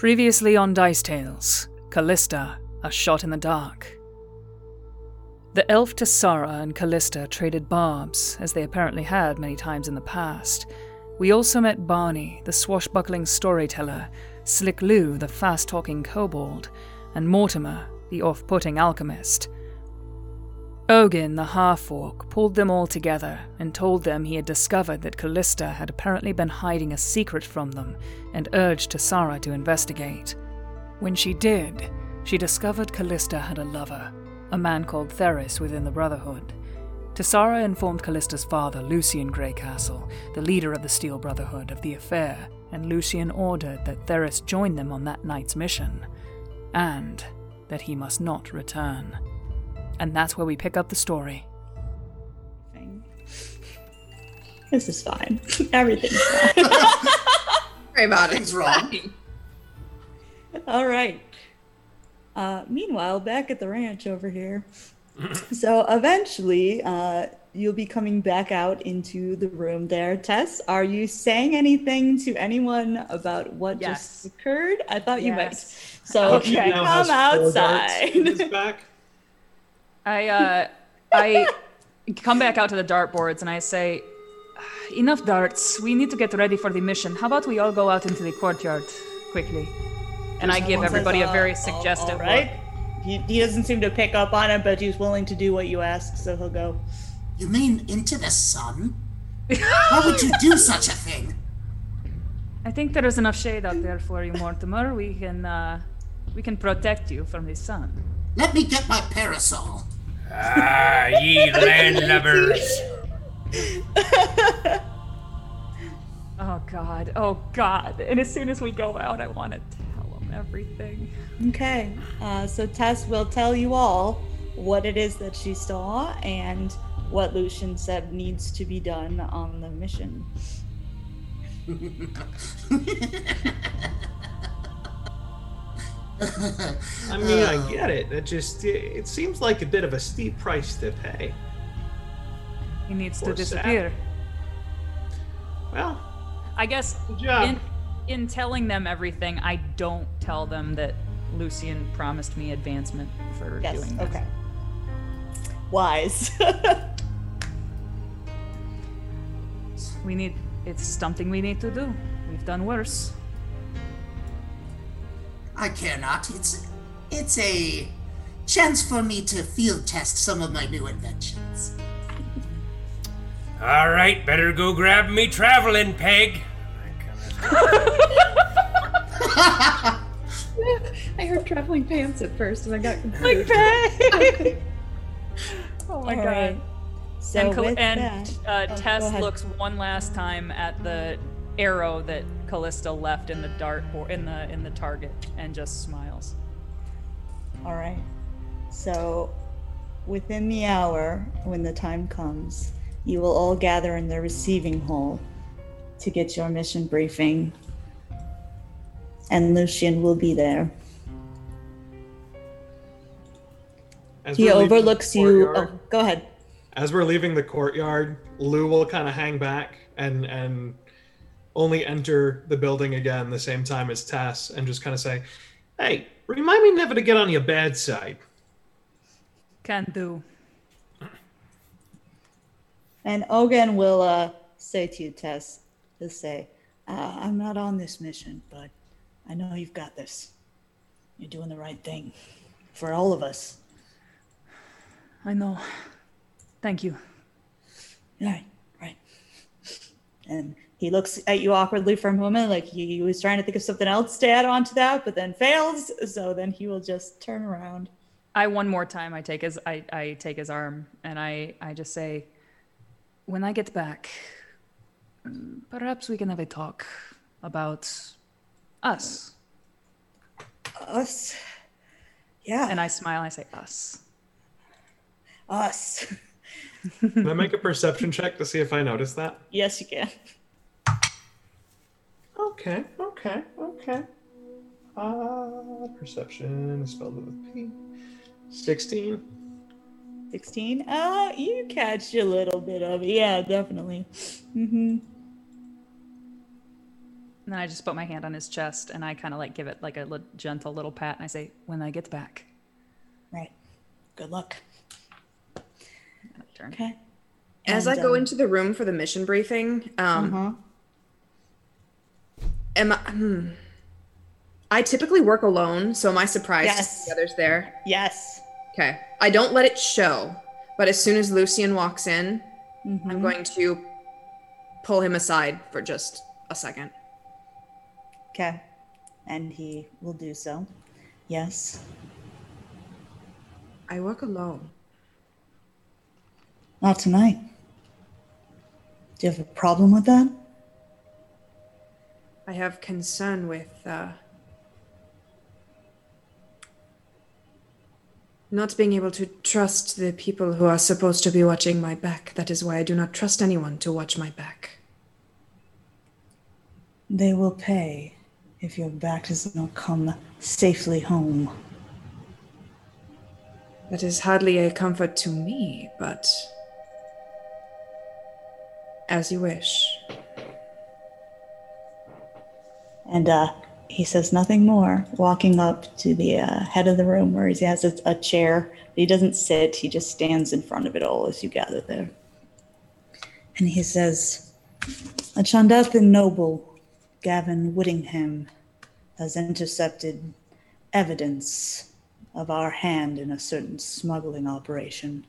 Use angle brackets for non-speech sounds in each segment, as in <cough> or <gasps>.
Previously on Dice Tales, Callista, a shot in the dark. The elf Tessara and Callista traded barbs, as they apparently had many times in the past. We also met Barney, the swashbuckling storyteller, Slick Lou, the fast talking kobold, and Mortimer, the off putting alchemist. Ogin, the half orc, pulled them all together and told them he had discovered that Callista had apparently been hiding a secret from them and urged Tessara to investigate. When she did, she discovered Callista had a lover, a man called Theris within the Brotherhood. Tessara informed Callista's father, Lucian Greycastle, the leader of the Steel Brotherhood, of the affair, and Lucian ordered that Theris join them on that night's mission, and that he must not return. And that's where we pick up the story. This is fine. <laughs> Everything's fine. Sorry about it. Wrong. All right. Uh, meanwhile, back at the ranch over here. <laughs> so eventually, uh, you'll be coming back out into the room there. Tess, are you saying anything to anyone about what Yes. just occurred? I thought you might. So Okay. you He now has come four darts outside. Back. I uh, I come back out to the dartboards and I say, "Enough darts. We need to get ready for the mission. How about we all go out into the courtyard quickly?" And I give everybody a very suggestive All right. He, he doesn't seem to pick up on it, but he's willing to do what you ask, so he'll go. You mean into the sun? <laughs> How would you do such a thing? I think there is enough shade out there for you, Mortimer. We can uh, we can protect you from the sun. Let me get my parasol. Ah, ye <laughs> landlubbers. <laughs> Oh God! Oh God! And as soon as we go out, I want to tell them everything. Okay. Uh, so Tess will tell you all what it is that she saw and what Lucian said needs to be done on the mission. <laughs> <laughs> I mean, I get um, it. It just it seems like a bit of a steep price to pay. He needs to Poor disappear. Well, I guess in in telling them everything, I don't tell them that Lucian promised me advancement for Yes. doing this. Okay. Wise. <laughs> We need it's something we need to do. We've done worse. I care not. It's it's a chance for me to field test some of my new inventions. All right, better go grab me traveling peg. I heard traveling pants at first, and I got <laughs> confused. <laughs> oh my All right. So and Cal- and that, uh, oh, Tess looks one last time at the arrow that Callista left in the dart or in the in the target and just smiles. All right. So, within the hour, when the time comes, you will all gather in the receiving hall to get your mission briefing. And Lucian will be there. As He we're leaving the overlooks you. Oh, go ahead. As we're leaving the courtyard, Lou will kind of hang back and and only enter the building again the same time as Tess and just kind of say, "Hey, remind me never to get on your bad side." Can do. And Ogan will uh, say to you, Tess, he'll say, uh, I'm not on this mission, but I know you've got this. You're doing the right thing for all of us. I know. Thank you. Right, right. And he looks at you awkwardly for a moment, like he, he was trying to think of something else to add on to that, but then fails. So then he will just turn around. I one more time I take his I, I take his arm and I, I just say when I get back perhaps we can have a talk about us. Us. Yeah, And I smile and I say us. us. <laughs> Can I make a perception check to see if I notice that? yes, you can. Okay, okay, okay. Uh, perception is spelled with a P. 16. 16. Uh, you catch a little bit of it. Yeah, definitely. Mm-hmm. And then I just put my hand on his chest and I kind of like give it like a li- gentle little pat and I say, "When I get back." Right. Good luck. Turn. Okay. As I And, go um, into the room for the mission briefing, um, Uh-huh. Am I? Hmm, I typically work alone, so am I surprised Yes. the others there? Yes. Okay. I don't let it show, but as soon as Lucian walks in, Mm-hmm. I'm going to pull him aside for just a second. Okay. And he will do so. Yes. I work alone. Not tonight. Do you have a problem with that? I have concern with uh, not being able to trust the people who are supposed to be watching my back. That is why I do not trust anyone to watch my back. They will pay if your back does not come safely home. That is hardly a comfort to me, but as you wish. And uh, he says nothing more, walking up to the uh, head of the room where he has a, a chair. He doesn't sit, he just stands in front of it all as you gather there. And he says, A Chandathan noble, Gavin Whittingham, has intercepted evidence of our hand in a certain smuggling operation.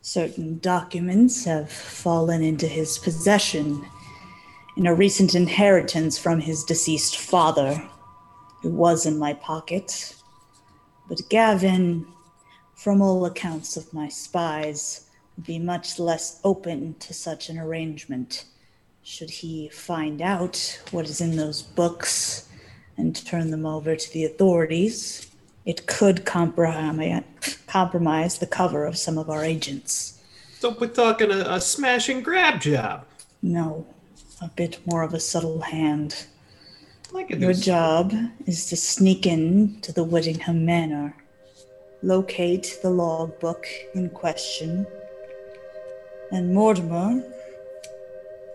Certain documents have fallen into his possession in a recent inheritance from his deceased father, who was in my pocket. But Gavin, from all accounts of my spies, would be much less open to such an arrangement. Should he find out what is in those books and turn them over to the authorities, it could compromise, the cover of some of our agents. So we're talking a, a smash and grab job. No, a bit more of a subtle hand. I Your do job is to sneak in to the Whittingham Manor, locate the logbook in question, and Mortimer,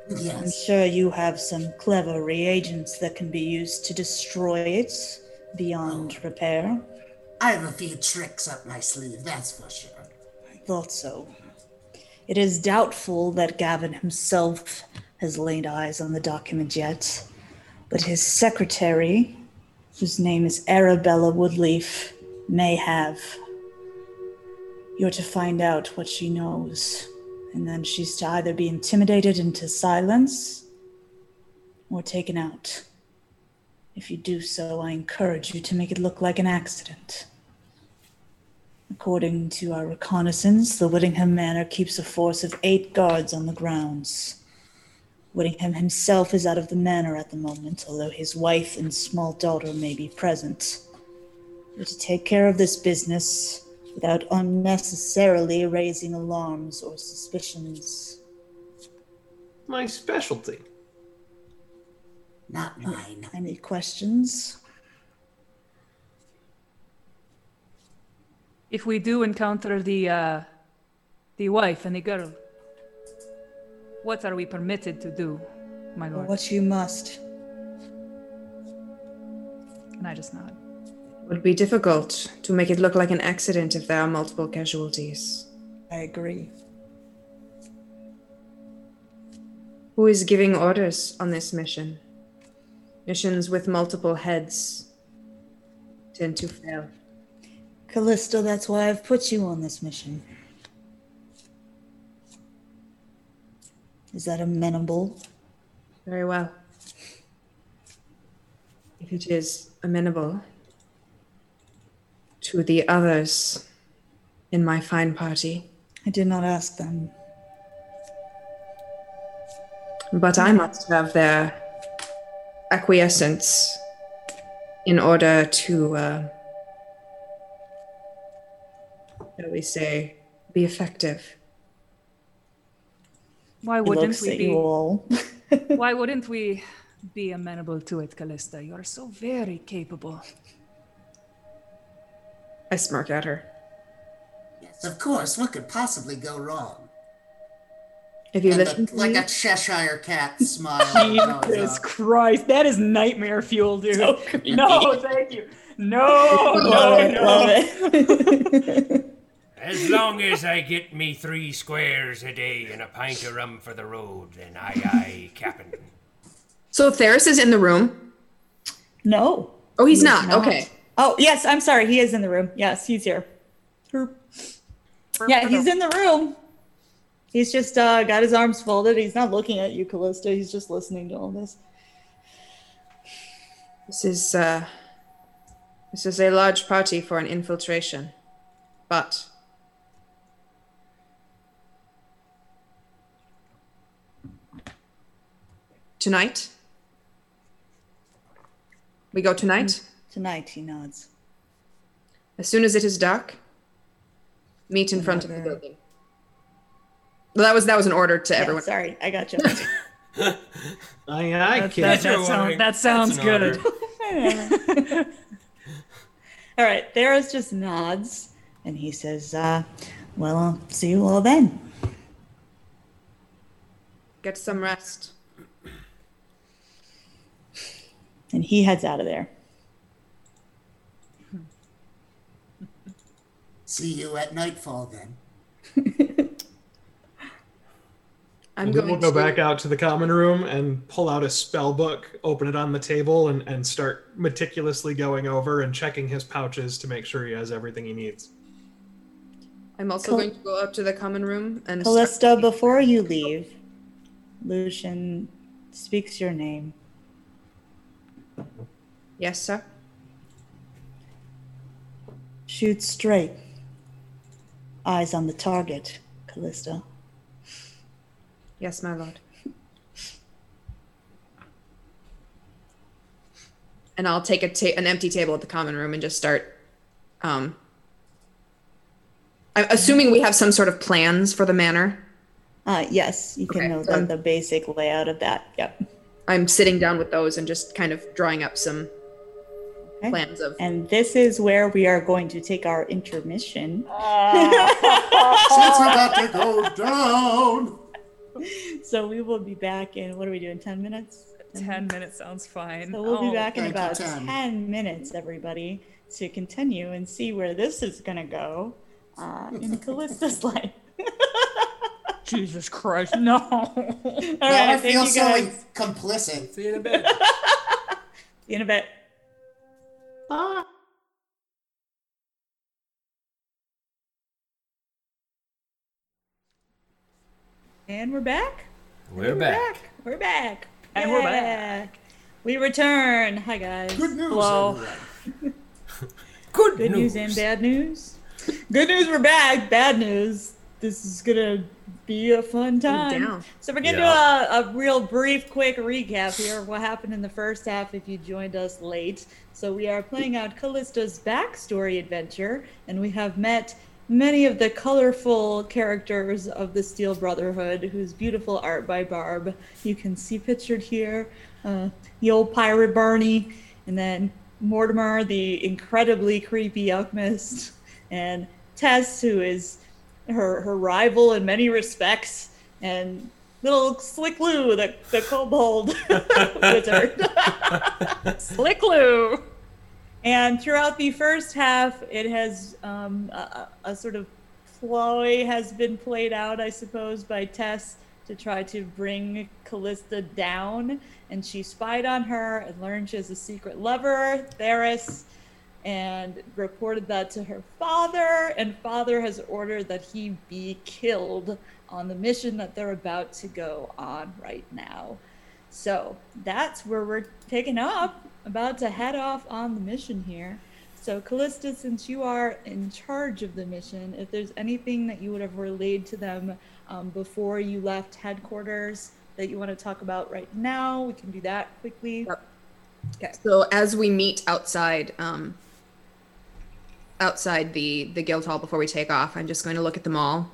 Yes. I'm sure you have some clever reagents that can be used to destroy it beyond oh. repair. I have a few tricks up my sleeve, that's for sure. I thought so. It is doubtful that Gavin himself has laid eyes on the document yet, but his secretary, whose name is Arabella Woodleaf, may have. You're to find out what she knows, and then she's to either be intimidated into silence or taken out. If you do so, I encourage you to make it look like an accident. According to our reconnaissance, the Whittingham Manor keeps a force of eight guards on the grounds. Whittingham himself is out of the manor at the moment, although his wife and small daughter may be present. We're to take care of this business without unnecessarily raising alarms or suspicions. my specialty. Not mine. Any questions? If we do encounter the uh, the wife and the girl, what are we permitted to do, my lord? What you must. And I just nod. It would be difficult to make it look like an accident if there are multiple casualties. I agree. Who is giving orders on this mission? Missions with multiple heads tend to fail. Callista, that's why I've put you on this mission. Is that amenable? Very well. If it is amenable to the others in my fine party, I did not ask them. but I must have their acquiescence in order to, uh, shall we say, be effective. Why wouldn't we be? <laughs> Why wouldn't we be amenable to it, Callista? You are so very capable. I smirk at her. Yes, of course. What could possibly go wrong? If you and listen the, to like me, a Cheshire cat <laughs> smile. Jesus. Christ, that is nightmare fuel, dude. So no, thank you. No, <laughs> Love no, no. It. As long as I get me three squares a day and a pint of rum for the road, then aye aye, Captain. so Theris is in the room. no. Oh, he's He is not. Okay. Oh, yes, I'm sorry. He is in the room. Yes, he's here. Yeah, he's in the room. He's just uh, got his arms folded. He's not looking at you, Callista. He's just listening to all this. This is uh this is a large party for an infiltration. But tonight we go tonight Tonight, he nods. as soon as it is dark meet in front of the building well that was that was an order to Yeah, everyone sorry, I got you. <laughs> I, I That, kid. that, that, sound, that sounds good. <laughs> all right, Theris just nods and he says, uh, Well, I'll see you all then. get some rest And he heads out of there. <laughs> See you at nightfall then. <laughs> i'm We'll go to back out to the common room and pull out a spell book, open it on the table, and, and start meticulously going over and checking his pouches to make sure he has everything he needs. i'm also Col- going to go up to the common room and start- Callista, before you leave, Lucian speaks your name. Yes sir Shoot straight. Eyes on the target, Callista. yes my lord and I'll take a ta- an empty table at the common room and just start. Um, I'm assuming we have some sort of plans for the manor. Uh, yes, you can Okay, know so- the, the basic layout of that. Yep. I'm sitting down with those and just kind of drawing up some Okay. plans of. And this is where we are going to take our intermission. Since we're about to go down. So we will be back in, what are we doing, 10 minutes? 10 minutes sounds fine. So we'll be Oh, back in about 10. 10 minutes, everybody, to continue and see where this is going to go uh, in <laughs> Callista's life. <laughs> Jesus Christ, no. <laughs> All Now I thank feel you so guys. complicit. See you in a bit. <laughs> See you in a bit. Bye. And we're back. We're back. We're back. And we're back. We return. Hi guys. Good news, Hello. everyone. <laughs> Good, Good news and bad news. Good news, we're back. Bad news, this is gonna be a fun time. So we're gonna Yeah. do a, a real brief, quick recap here of what happened in the first half if you joined us late. So we are playing out Callista's backstory adventure, and we have met many of the colorful characters of the Steel Brotherhood, whose beautiful art by Barb you can see pictured here. Uh, the old pirate Barney, and then Mortimer, the incredibly creepy alchemist, and Tess, who is her her rival in many respects, and little Slick Lou, the, the kobold <laughs> wizard. <laughs> Slick Lou. And throughout the first half, it has um, a, a sort of ploy has been played out, I suppose, by Tess to try to bring Callista down. And she spied on her and learned she has a secret lover, Theris, and reported that to her father. And father has ordered that he be killed on the mission that they're about to go on right now. So that's where we're picking up, about to head off on the mission here. So, Callista, since you are in charge of the mission, if there's anything that you would have relayed to them um, before you left headquarters that you want to talk about right now, we can do that quickly. Yep. Okay. So as we meet outside, um, outside the the guild hall before we take off, I'm just going to look at them all.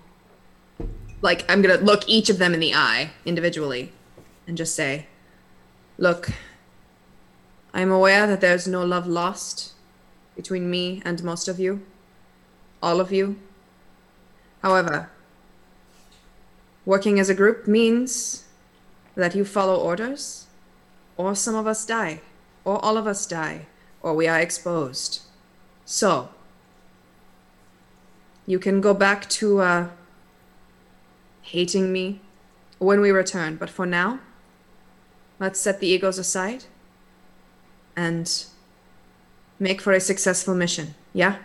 Like I'm gonna look each of them in the eye individually, and just say, "Look, I am aware that there's no love lost between me and most of you, all of you. However, Working as a group means that you follow orders, or some of us die, or all of us die, or we are exposed. So, you can go back to uh, hating me when we return, but for now, let's set the egos aside and make for a successful mission. Yeah?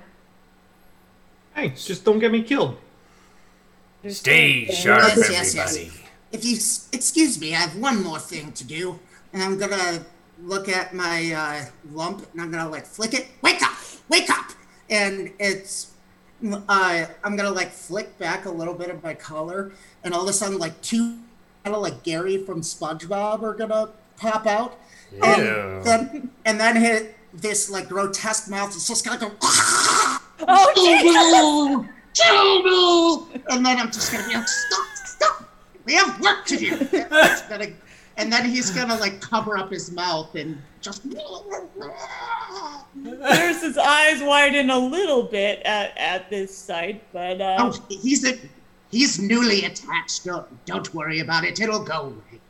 Hey, just don't get me killed. Stay sharp, Yes, yes, yes. everybody. If you s- excuse me, I have one more thing to do, and I'm gonna look at my uh, lump and I'm gonna like flick it. Wake up! Wake up! And it's, uh, I'm gonna like flick back a little bit of my collar, and all of a sudden, like two, kind of like Gary from SpongeBob are gonna pop out, Ew. and then and then hit this like grotesque mouth. It's just gonna go. <laughs> Oh, Kill me! And then I'm just gonna be like, stop, stop! We have work to do. <laughs> It's gonna- and then he's gonna like cover up his mouth and just. There's his eyes widen a little bit at, at this sight, but uh, Oh, he's a, he's newly attached. Don't don't worry about it. It'll go away.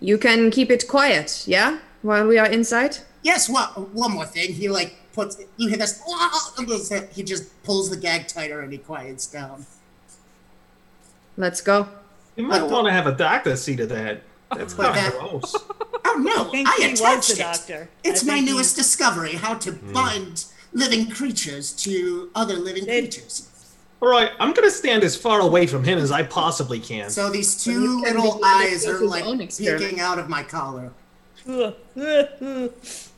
You can keep it quiet, yeah? While we are inside? Yes. Well, one more thing. He like puts you hear this. and there's a- He just pulls the gag tighter and he quiets down. Let's go. You might want to have a doctor see to that. That's kind that- gross. Oh no! I I attached it. doctor. It's I my think he- newest discovery: how to hmm. bind living creatures to other living They- creatures. All right, I'm gonna stand as far away from him as I possibly can. So these two little eyes are like own peeking out of my collar. <laughs>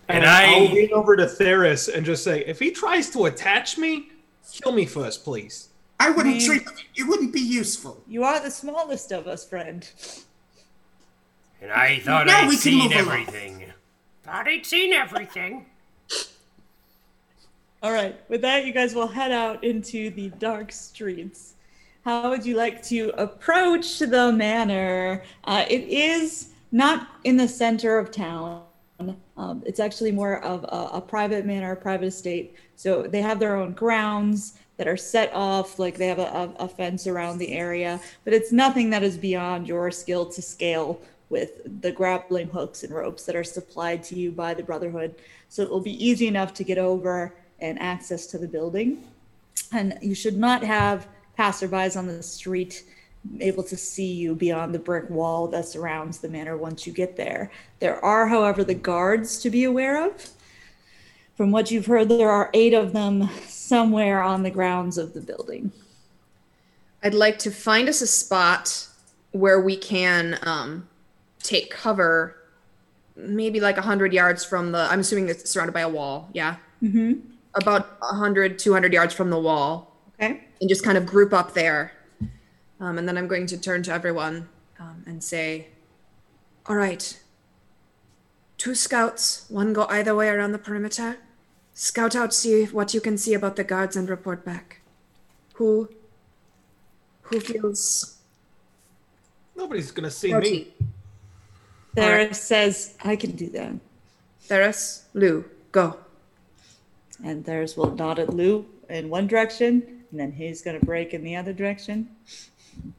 And I- I'll lean over to Theris and just say, if he tries to attach me, kill me first, please. I wouldn't mean- treat it wouldn't be useful. You are the smallest of us, friend. And I thought Now I'd we can seen move along. everything. Thought I'd seen everything. All right, with that, you guys will head out into the dark streets. How would you like to approach the manor? Uh, it is not in the center of town. Um, it's actually more of a, a private manor, a private estate. So they have their own grounds that are set off, like they have a, a, a fence around the area, but it's nothing that is beyond your skill to scale with the grappling hooks and ropes that are supplied to you by the Brotherhood. So it will be easy enough to get over and access to the building. And you should not have passerbys on the street able to see you beyond the brick wall that surrounds the manor once you get there. There are, however, the guards to be aware of. From what you've heard, there are eight of them somewhere on the grounds of the building. I'd like to find us a spot where we can um, take cover, maybe like 100 yards from the. I'm assuming it's surrounded by a wall, yeah? Mm-hmm. About 100, 200 yards from the wall, Okay. and just kind of group up there. Um, and then I'm going to turn to everyone um, and say, All right, two scouts, one go either way around the perimeter. Scout out, see what you can see about the guards, and report back. Who who feels Nobody's gonna see Rotate. me. There says, I can do that. Theris, Lou, go. And Theris will nod at Lou in one direction, and then he's going to break in the other direction.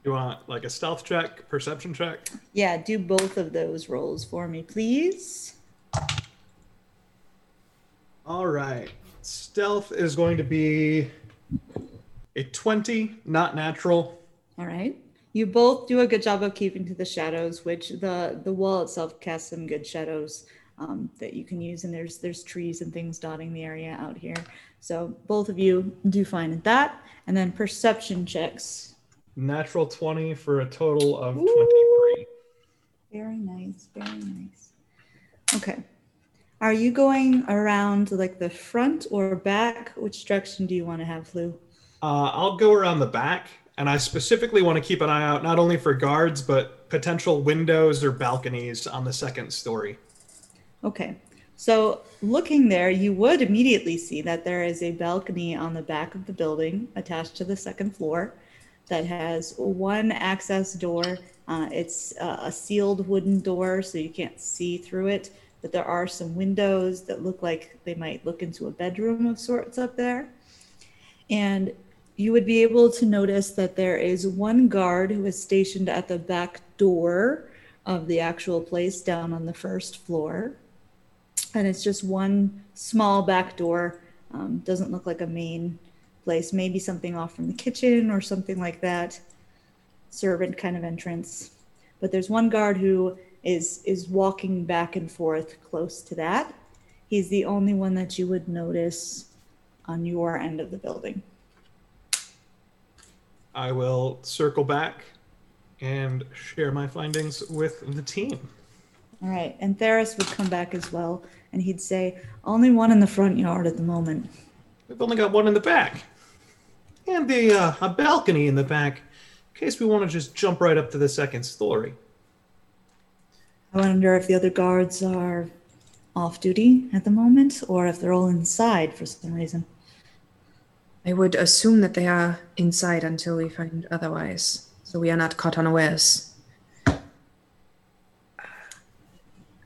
You want like a stealth check, perception check? Yeah, do both of those rolls for me, please. All right. Stealth is going to be a 20, not natural. All right. You both do a good job of keeping to the shadows, which the the wall itself casts some good shadows um, that you can use, and there's there's trees and things dotting the area out here. So both of you do fine at that, and then perception checks. Natural 20 for a total of Ooh. 23. Very nice, very nice. Okay. Are you going around like the front or back? Which direction do you want to have, Lou? Uh, I'll go around the back, and I specifically want to keep an eye out not only for guards, but potential windows or balconies on the second story. Okay. So looking there, you would immediately see that there is a balcony on the back of the building attached to the second floor that has one access door. Uh, it's uh, a sealed wooden door, so you can't see through it, but there are some windows that look like they might look into a bedroom of sorts up there. And you would be able to notice that there is one guard who is stationed at the back door of the actual place down on the first floor. And it's just one small back door. Um, doesn't look like a main place. Maybe something off from the kitchen or something like that. Servant kind of entrance. But there's one guard who is is walking back and forth close to that. He's the only one that you would notice on your end of the building. I will circle back and share my findings with the team. All right, and Theris would come back as well, and he'd say, "Only one in the front yard at the moment." We've only got one in the back, and the uh, a balcony in the back, in case we want to just jump right up to the second story. I wonder if the other guards are off duty at the moment, or if they're all inside for some reason. I would assume that they are inside until we find otherwise, so we are not caught unawares.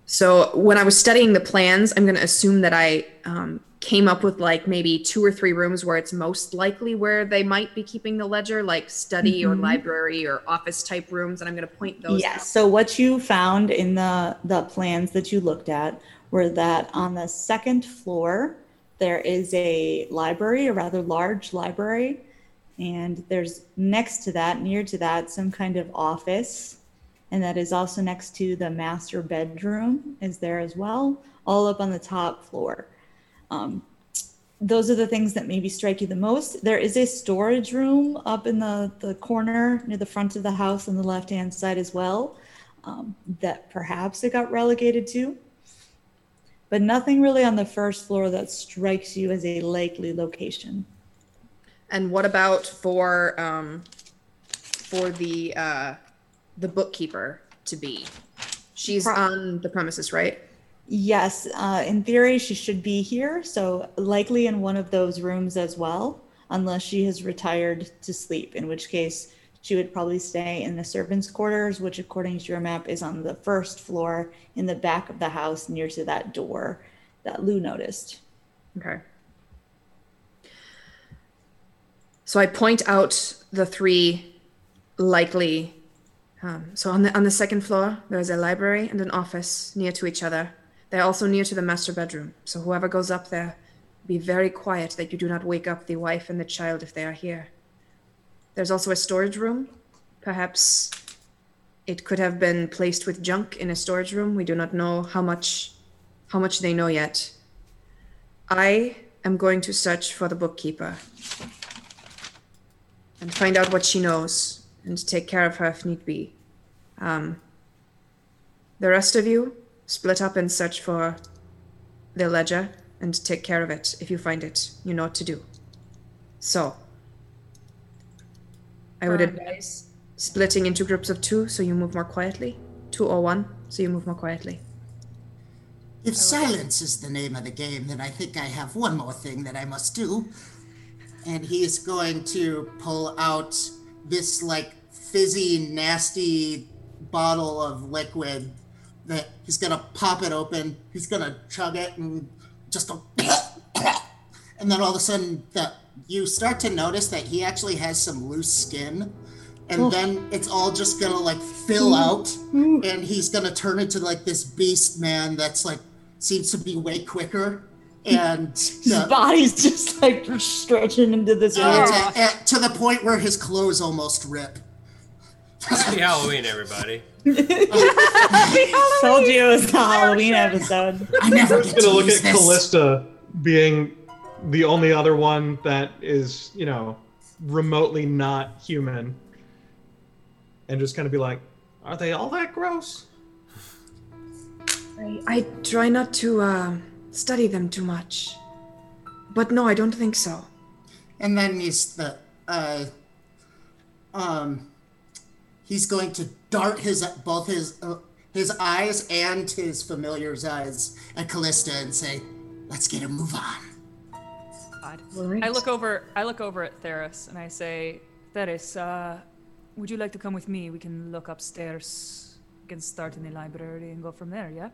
So when I was studying the plans, I'm going to assume that I um, came up with like maybe two or three rooms where it's most likely where they might be keeping the ledger, like study or Mhm. library or office type rooms, and I'm going to point those. yes. out. So what you found in the the plans that you looked at were that on the second floor there is a library, a rather large library, and there's next to that, near to that, some kind of office, and that is also next to the master bedroom is there as well, all up on the top floor. Um, those are the things that maybe strike you the most. There is a storage room up in the, the corner near the front of the house on the left hand side as well, um, that perhaps it got relegated to. But nothing really on the first floor that strikes you as a likely location. And what about for um, for the uh, the bookkeeper to be? She's Pro- on the premises, right? Yes, uh, in theory, she should be here, so likely in one of those rooms as well, unless she has retired to sleep, in which case she would probably stay in the servants' quarters, which, according to your map, is on the first floor in the back of the house near to that door that Lou noticed. Okay. So I point out the three likely. Um, so on the on the second floor, there's a library and an office near to each other. They're also near to the master bedroom. So whoever goes up there, be very quiet that you do not wake up the wife and the child if they are here. There's also a storage room. Perhaps it could have been placed with junk in a storage room. We do not know how much how much they know yet. I am going to search for the bookkeeper and find out what she knows and take care of her if need be. Um, the rest of you split up and search for the ledger and take care of it. If you find it, you know what to do. So, I would advise splitting into groups of two so you move more quietly, two or one so you move more quietly. If silence is the name of the game, then I think I have one more thing that I must do. And he is going to pull out this like fizzy, nasty bottle of liquid that he's gonna pop it open. He's gonna chug it and just a <coughs> and then all of a sudden the you start to notice that he actually has some loose skin. And then it's all just gonna like fill out, and he's gonna turn into like this beast man that's like seems to be way quicker, and <laughs> His the- body's just like stretching into this and world. to, and to the point where his clothes almost rip. Happy Halloween, everybody. <laughs> Told you it was the <laughs> Halloween episode. I never I'm get gonna look at this. Callista being the only other one that is, you know, remotely not human, and just kind of be like, "Are they all that gross?" I, I try not to uh, study them too much. But no, I don't think so. and then he's the uh um he's going to dart his both his uh, his eyes and his familiar's eyes at Callista and say, "Let's get a move on." I look over. I look over at Theris and I say, Theris, uh, would you like to come with me? We can look upstairs. We can start in the library and go from there. Yeah.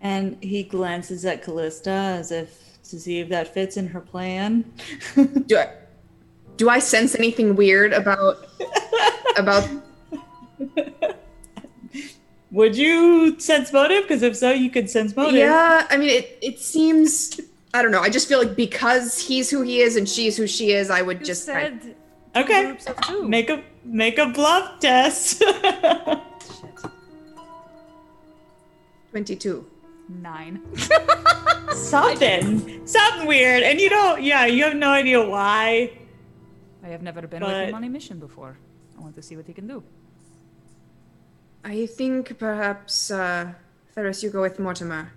And he glances at Callista as if to see if that fits in her plan. <laughs> Do I, Do I sense anything weird about about Would you sense motive? Because if so, you could sense motive. Yeah, I mean it it seems I don't know. I just feel like because he's who he is and she's who she is, I would You just try- said Okay. groups of two. Make a make a bluff test. <laughs> 22. Nine. <laughs> something, something weird, and you don't. Yeah, you have no idea why. I have never been with him on a mission before. I want to see what he can do. I think perhaps uh Theris you go with Mortimer.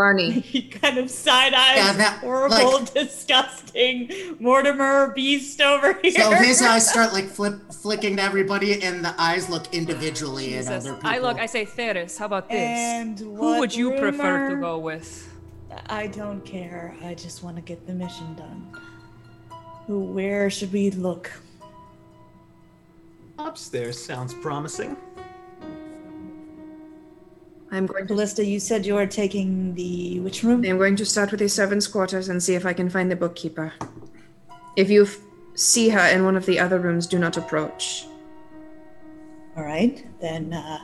Barney. <laughs> He kind of side eyes Yeah, that- horrible, like- disgusting Mortimer beast over here. So his eyes start <laughs> like flip, flicking to everybody, and the eyes look individually at Jesus. other people. I look, I say, Theris, how about this? And Who would you prefer to go with? I don't care. I just want to get the mission done. Who? Where should we look? Upstairs sounds promising. I'm going to Callista, you said you are taking the which room? I'm going to start with the servants' quarters and see if I can find the bookkeeper. If you f- see her in one of the other rooms, do not approach. All right, then, uh,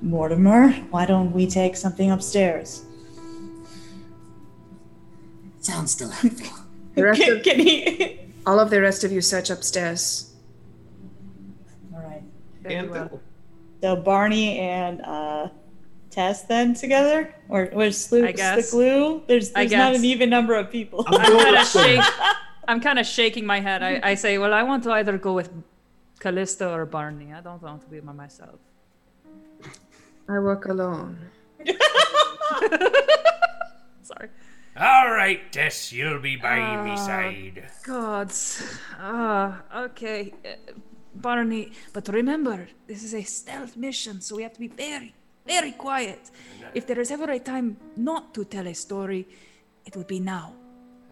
Mortimer, why don't we take something upstairs? Sounds delightful. <laughs> The rest Can, of, can he? <laughs> all of the rest of you search upstairs. All right. Very And well. So Barney and uh, Tess then together, or was Slu- the glue? There's there's not an even number of people. I'm I'm kind of shake, I'm kind of shaking my head. I, I say, well, I want to either go with Callista or Barney. I don't want to be by myself. I work alone. <laughs> Sorry. All right, Tess, you'll be by Uh, me side. Gods. Ah, okay. Uh, Barney, but remember, this is a stealth mission, so we have to be very, very quiet. If there is ever a time not to tell a story, it would be now.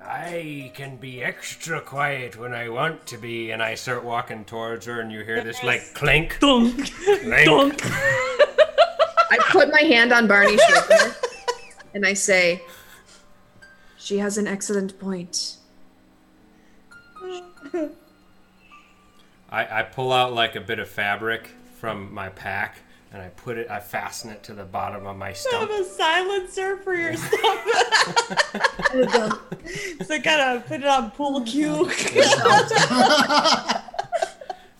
I can be extra quiet when I want to be, and I start walking towards her, and you hear this like clink, Dunk. clink. I put my hand on Barney's <laughs> shoulder and I say, She has an excellent point. I, I pull out like a bit of fabric from my pack, and I put it, I fasten it to the bottom of my stomach. You have a silencer for your stuff. <laughs> so kind of put it on pool cue. <laughs>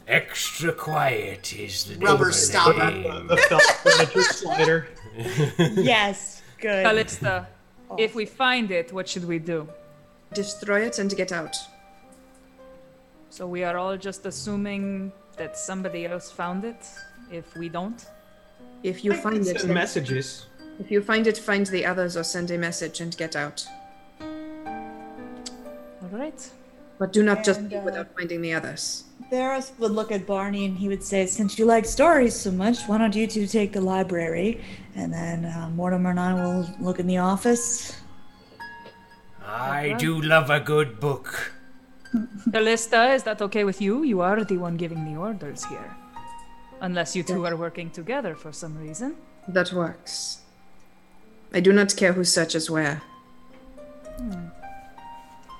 Extra quiet is the Rubber of stopper. game. The felt furniture slider. yes, good. Callista, if we find it, what should we do? Destroy it and get out. So we are all just assuming that somebody else found it if we don't? If you find it, Send messages. if you find it, find the others or send a message and get out. All right. But do not just leave uh, without finding the others. Theris would look at Barney and he would say, Since you like stories so much, why don't you two take the library? And then uh, Mortimer and I will look in the office. I do love a good book. <laughs> Callista, is that okay with you? You are the one giving the orders here. Unless you two are working together for some reason. That works. I do not care who searches where. Hmm.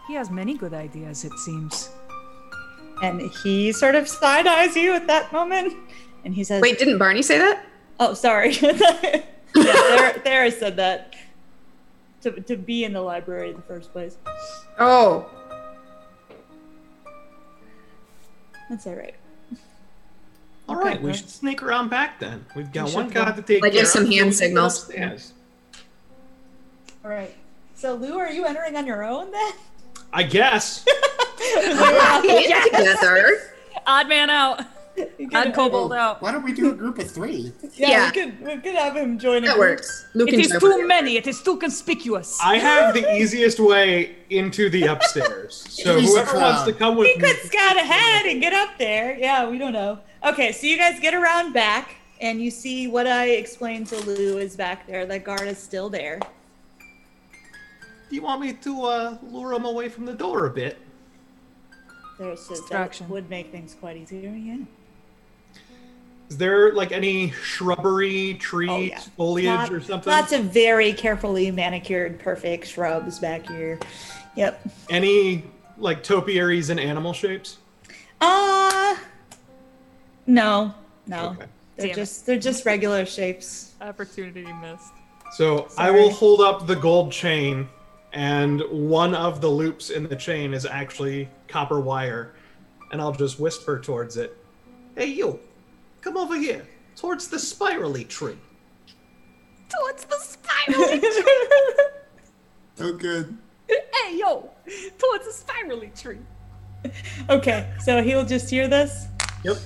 He has many good ideas, it seems. And he sort of side eyes you at that moment. And he says, Wait, didn't Barney say that? Oh, sorry. <laughs> yeah, Thera, Thera said that. To, to be in the library in the first place. Oh, That's all right. All Okay, right, we should sneak around back then. We've got We one guy go. to take Like, care give some hand so we can go signals. upstairs. All right. So, Lou, are you entering on your own then? I guess. <laughs> get together. Odd man out. Odd could- kobold out. Why don't we do a group of three? Yeah, Yeah. We, could, we could have him join a That group. works. Luke It and is too many. It is too conspicuous. I have the easiest way into the upstairs. <laughs> So whoever wants to come We with me. could scout ahead and get up there. Yeah, we don't know. Okay, so you guys get around back, and you see what I explained to Lou is back there. That guard is still there. Do you want me to uh, lure him away from the door a bit? There's just, that Distraction. would make things quite easier. Yeah. Is there like any shrubbery, trees, Oh, yeah. foliage, Lot- or something? Lots of very carefully manicured, perfect shrubs back here. Yep. Any like topiaries and animal shapes? Uh no, no. Okay. They're Damn it. just they're just regular shapes. Opportunity missed. So I will hold up the gold chain, and one of the loops in the chain is actually copper wire, and I'll just whisper towards it. Hey, you, come over here, towards the spirally tree. Towards the spirally. Tree <laughs> Oh, good. hey, yo! Towards the spirally tree. <laughs> Okay, so he'll just hear this. Yep.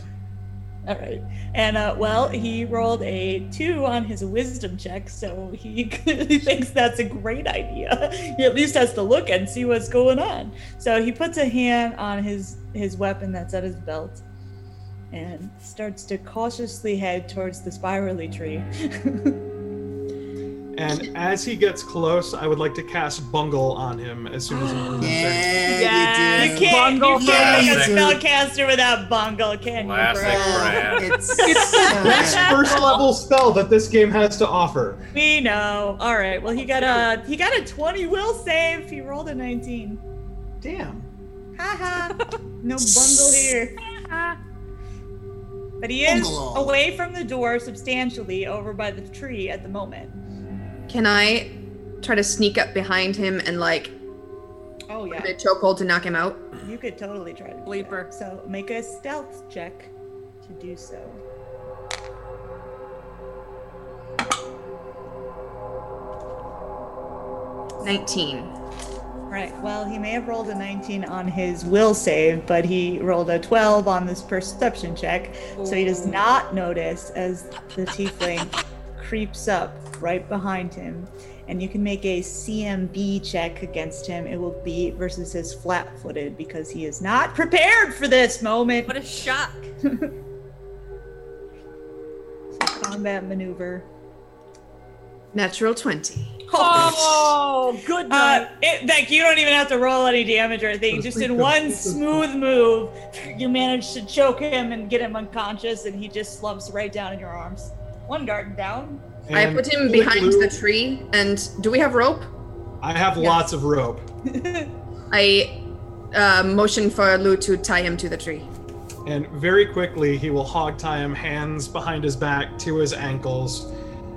All right. And uh, well, he rolled a two on his wisdom check, so he <laughs> clearly thinks that's a great idea. He at least has to look and see what's going on. So he puts a hand on his his weapon that's at his belt, and starts to cautiously head towards the spirally tree. <laughs> And as he gets close, I would like to cast Bungle on him as soon as he <gasps> moves there. Yeah, you you can't, Bungle you can't make a Classic. spellcaster without bungle, can you, Classic bro? Brad. <laughs> It's <laughs> the Best first level spell that this game has to offer. We know. All right. Well, he got a he got a twenty will save. He rolled a nineteen. Damn. Haha. <laughs> no bungle here. But he is Bungle. away from the door substantially over by the tree at the moment. Can I try to sneak up behind him and like Oh put a chokehold to knock him out? You could totally try to do Bleeper. that. So make a stealth check to do so. Nineteen. Right. Well, he may have rolled a 19 on his will save, but he rolled a 12 on this perception check. So he does not notice as the tiefling creeps up right behind him. And you can make a CMB check against him. It will be versus his flat footed because he is not prepared for this moment. What a shock. <laughs> Combat maneuver. Natural twenty. Oh, good Uh, it, like you don't even have to roll any damage or anything. Just in one smooth move, you manage to choke him and get him unconscious, and he just slumps right down in your arms. One guard down. I put him Blue- behind the tree, and do we have rope? I have lots of rope. <laughs> I uh, motion for Lou to tie him to the tree. And very quickly, he will hog tie him, hands behind his back to his ankles,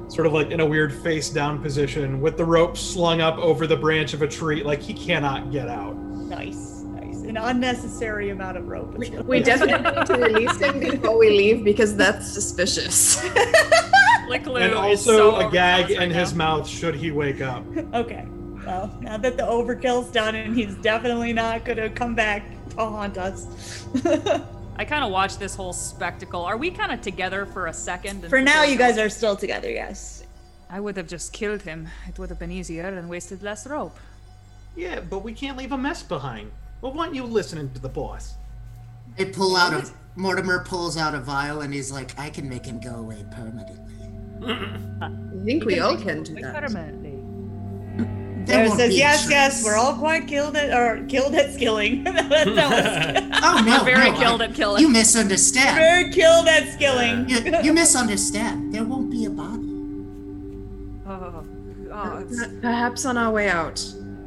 sort of like in a weird face down position, with the rope slung up over the branch of a tree, like he cannot get out. Nice, nice. An unnecessary amount of rope. is We definitely need to release him before we leave because that's suspicious. <laughs> Lick and also so a gag overzealous in right his now. mouth should he wake up. Okay. Well, now that the overkill's done, and he's definitely not gonna come back to haunt us. <laughs> I kind of watched this whole spectacle. Are we kind of together for a second? For now, you guys are still together. Yes. I would have just killed him. It would have been easier and wasted less rope. Yeah, but we can't leave a mess behind. Well, why aren't you listening to the boss? I pull out a Mortimer pulls out a vial and he's like, I can make him go away permanently. <laughs> I think we all can do that. Permanently. There won't says, be yes, yes, trace." we're all quite killed at, or killed at skilling. <laughs> That was- <laughs> Oh no, Very no, killed I- at killing. You misunderstand. Very killed at skilling. You, you misunderstand. There won't be a body. Oh, oh, Perhaps on our way out.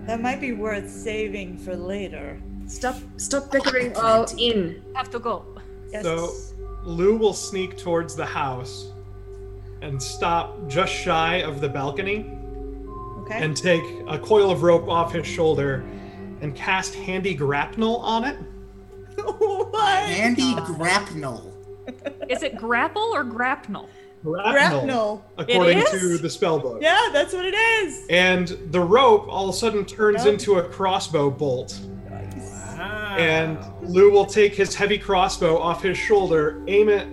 That might be worth saving for later. Stop stop bickering all in. have to go. Yes. So Lou will sneak towards the house and stop just shy of the balcony okay. and take a coil of rope off his shoulder and cast handy grapnel on it. <laughs> what? Handy Grapnel. <laughs> Is it grapple or grapnel? Grapnel. according to is? the spellbook. Yeah, that's what it is. And the rope all of a sudden turns Yep. into a crossbow bolt. And Lou will take his heavy crossbow off his shoulder, aim it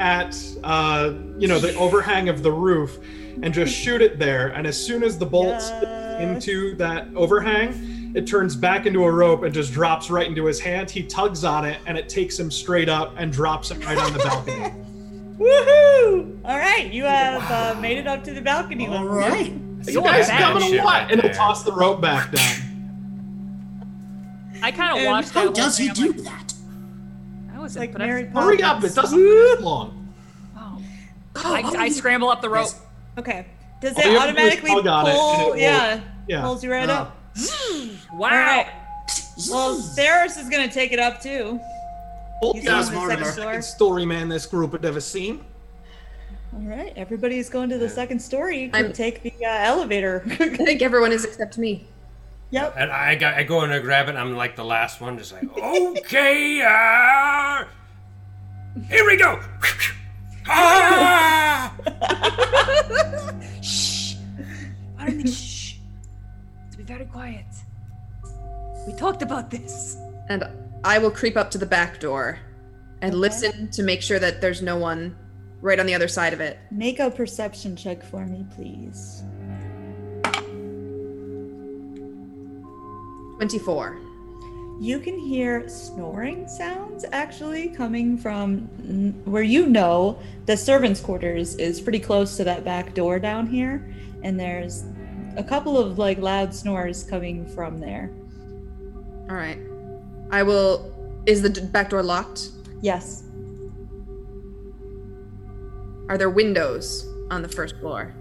at, uh, you know, the overhang of the roof, and just shoot it there. And as soon as the bolt Yes. into that overhang, it turns back into a rope and just drops right into his hand. He tugs on it, and it takes him straight up and drops him right on the balcony. <laughs> Woohoo! All right, you have uh, made it up to the balcony. All right. you guys coming shit or what? and he'll toss the rope back down. I kind of watched How whole does he do like, that? I was Like impressed. Mary Hurry up! It doesn't take long. Oh. I, I scramble up the rope. Okay. Does All it you do is automatically tug on it it pull? will- yeah. yeah. Pulls you right Oh. up. Wow. All right. Well, Theris is gonna take it up too. Old He's guy's more second the floor. second story man this group had ever seen. All right, everybody's going to the second story. You I'm- can take the uh, elevator. <laughs> I think everyone is except me. Yep. And I, got, I go in to grab it. I'm like the last one, just like, okay, <laughs> uh, here we go. <laughs> ah! <laughs> Pardon me. Shh. To be very quiet. We talked about this. And I will creep up to the back door and Okay. listen to make sure that there's no one right on the other side of it. Make a perception check for me, please. 24. You can hear snoring sounds actually coming from where you know the servants' quarters is pretty close to that back door down here, and there's a couple of like loud snores coming from there. All right. I will. Is the back door locked? Yes. Are there windows on the first floor?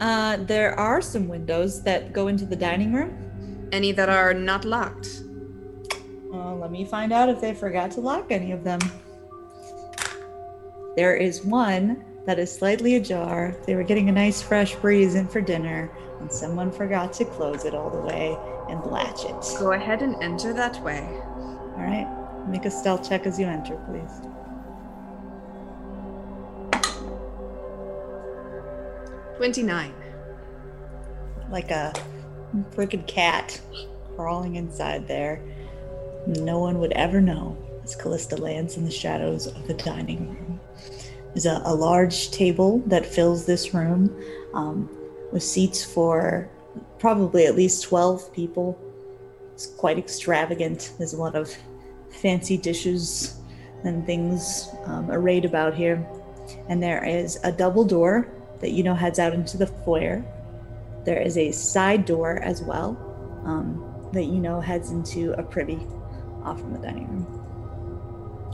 Uh, there are some windows that go into the dining room. Any that are not locked? Uh, let me find out if they forgot to lock any of them. There is one that is slightly ajar. They were getting a nice fresh breeze in for dinner, and someone forgot to close it all the way and latch it. Go ahead and enter that way. All right, make a stealth check as you enter, please. Twenty-nine. Like a freaking cat crawling inside there. No one would ever know as Callista lands in the shadows of the dining room. There's a, a large table that fills this room um, with seats for probably at least 12 people. It's quite extravagant. There's a lot of fancy dishes and things um, arrayed about here. And there is a double door that you know heads out into the foyer. There is a side door as well um, that you know heads into a privy off from the dining room.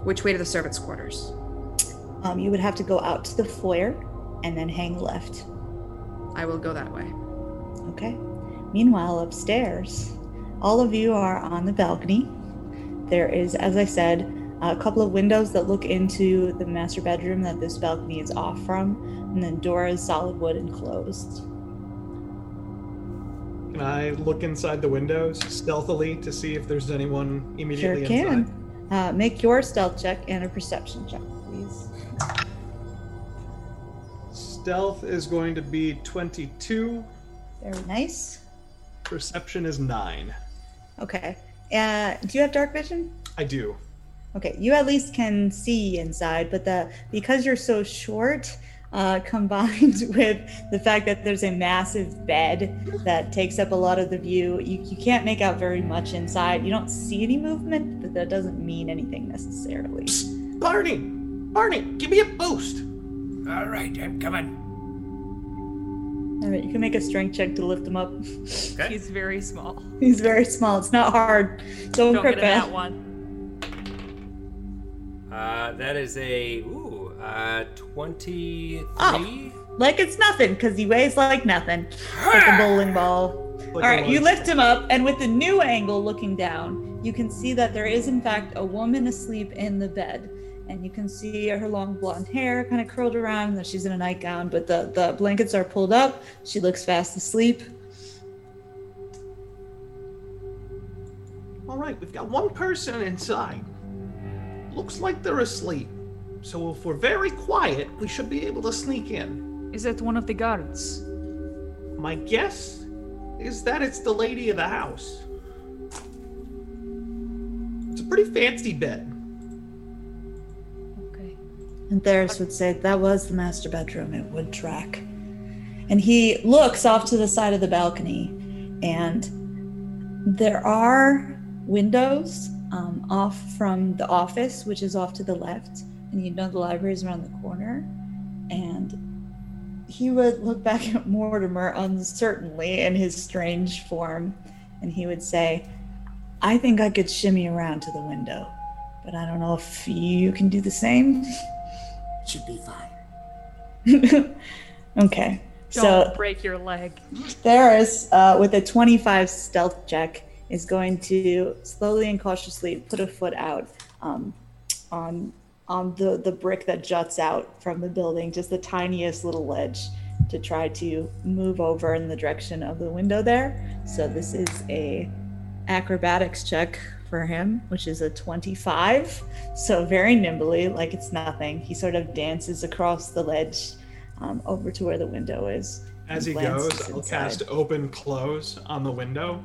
Which way to the servants' quarters? Um, you would have to go out to the foyer and then hang left. I will go that way. Okay. Meanwhile, upstairs, all of you are on the balcony. There is, as I said, a couple of windows that look into the master bedroom that this balcony is off from, and then door is solid wood and closed. Can I look inside the windows stealthily to see if there's anyone Sure immediately can. inside? Uh, make your stealth check and a perception check, please. Stealth is going to be 22. Very nice. Perception is 9. Okay. Uh, do you have dark vision? I do. Okay, you at least can see inside, but the because you're so short, uh, <laughs> combined with the fact that there's a massive bed that takes up a lot of the view, you, you can't make out very much inside. You don't see any movement, but that doesn't mean anything necessarily. Barney! Barney, give me a boost! All right, I'm coming. All right, you can make a strength check to lift him up. Okay. He's very small. He's very small. It's not hard. Don't, Don't crit get in that one. Uh, that is a ooh, uh, twenty-three. Oh. Like it's nothing because he weighs like nothing, like a bowling ball. Like All you lift him up, and with the new angle looking down, you can see that there is, in fact, a woman asleep in the bed. And you can see her long blonde hair kind of curled around, and that she's in a nightgown, but the, the blankets are pulled up. She looks fast asleep. All right, we've got one person inside. Looks like they're asleep. So if we're very quiet, we should be able to sneak in. Is it one of the guards? My guess is that it's the lady of the house. It's a pretty fancy bed. Okay. And Theris would say that was the master bedroom. It would track. And he looks off to the side of the balcony, and there are windows um, off from the office, which is off to the left. And you know the library is around the corner. And he would look back at Mortimer uncertainly in his strange form, and he would say, I think I could shimmy around to the window, but I don't know if you can do the same. It Should be fine. <laughs> okay. Don't So break your leg. Theris, uh, with a 25 stealth check, is going to slowly and cautiously put a foot out um, on on the the brick that juts out from the building, just the tiniest little ledge, to try to move over in the direction of the window there. So this is a acrobatics check for him, which is a 25. So very nimbly, like it's nothing. He sort of dances across the ledge um, over to where the window is. As he goes, I'll cast open close on the window.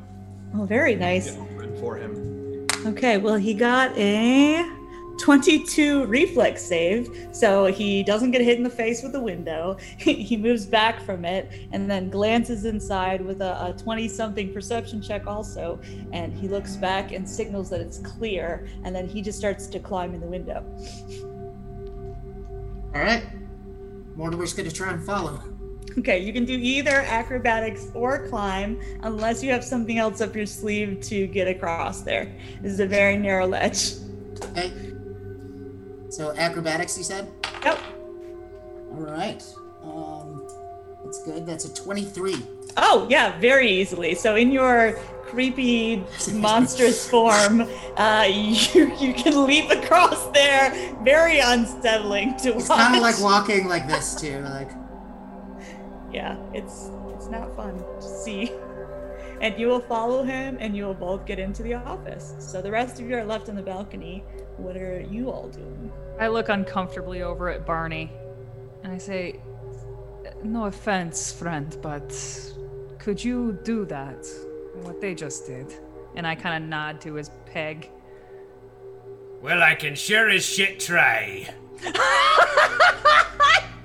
Oh, very nice. Open for him. Okay, well, he got a 22 reflex save, so he doesn't get hit in the face with the window. <laughs> he moves back from it and then glances inside with a 20 something perception check, also. And he looks back and signals that it's clear, and then he just starts to climb in the window. All right. Mortimer's gonna try and follow. Okay, you can do either acrobatics or climb, unless you have something else up your sleeve to get across there. This is a very narrow ledge. Okay. So acrobatics, you said. Yep. All right. Um, that's good. That's a twenty-three. Oh, yeah, very easily. So in your creepy, monstrous <laughs> form, uh, you you can leap across there. Very unsettling to walk. It's watch. kind of like walking like this too. Like <laughs> yeah, it's it's not fun to see. And you will follow him, and you will both get into the office. So the rest of you are left on the balcony. What are you all doing? I look uncomfortably over at Barney and I say, No offense, friend, but could you do that? What they just did? And I kind of nod to his peg. Well, I can sure as shit try. <laughs>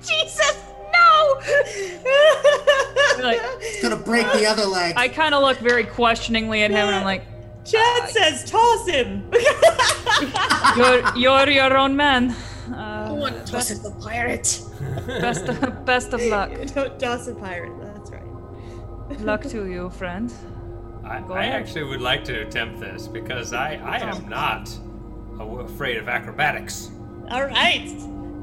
Jesus, no! <laughs> Like, it's gonna break the other leg. I kind of look very questioningly at him and I'm like, Chad says, toss him. <laughs> You're, you're your own man. Uh, One tosses the pirate. best, of, best of luck. <laughs> Don't toss a pirate. That's right. Luck to <laughs> you, friend. I, I actually would like to attempt this because I, I am not afraid of acrobatics. All right.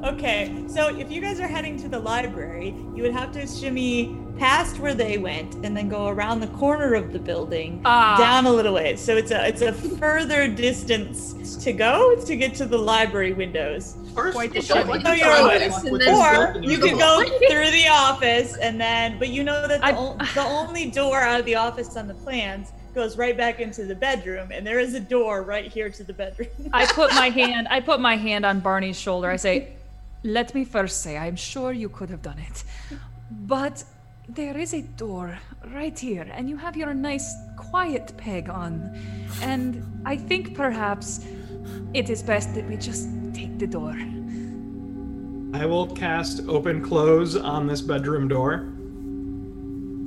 Okay. So if you guys are heading to the library, you would have to shimmy past where they went and then go around the corner of the building Ah. down a little ways. So it's a it's a further distance to go to get to the library windows. First, Quite the shimmy. start No, with you're the right. top And with then- the Or you could go through the office and then, but you know that the, I- o- the only door out of the office on the plans goes right back into the bedroom, and there is a door right here to the bedroom. I put my <laughs> hand I put my hand on Barney's shoulder. I say, "Let me first say, I'm sure you could have done it. But there is a door right here and you have your nice quiet peg on. And I think perhaps it is best that we just take the door." I will cast open close on this bedroom door.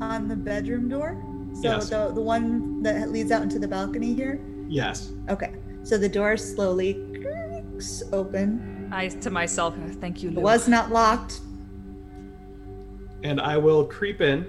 on the bedroom door. So Yes. the the one that leads out into the balcony here. Yes. Okay. So the door slowly creaks open. I to myself, "Thank you, It was not locked. And I will creep in.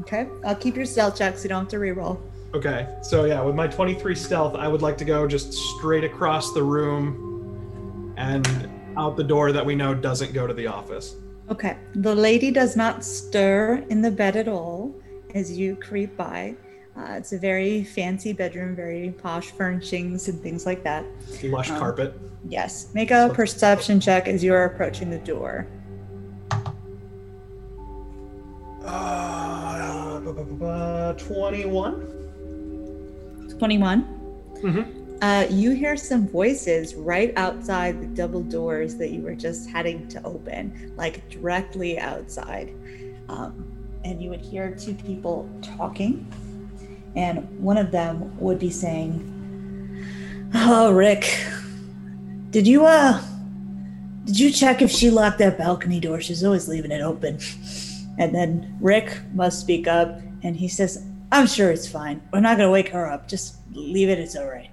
Okay. I'll keep your stealth check so you don't have to reroll. Okay, so yeah, with my 23 stealth, I would like to go just straight across the room and out the door that we know doesn't go to the office. Okay. The lady does not stir in the bed at all as you creep by. Uh, it's a very fancy bedroom, very posh furnishings and things like that. Lush Oh. carpet. Yes. Make a perception check as you are approaching the door. Uh, bu- bu- bu- bu- 21. 21. Mhm. Uh, you hear some voices right outside the double doors that you were just heading to open, like directly outside. Um, and you would hear two people talking, and one of them would be saying, "Oh, Rick, did you uh, did you check if she locked that balcony door? She's always leaving it open." And then Rick must speak up, and he says, I'm sure it's fine. We're not gonna wake her up. Just leave it. It's all right.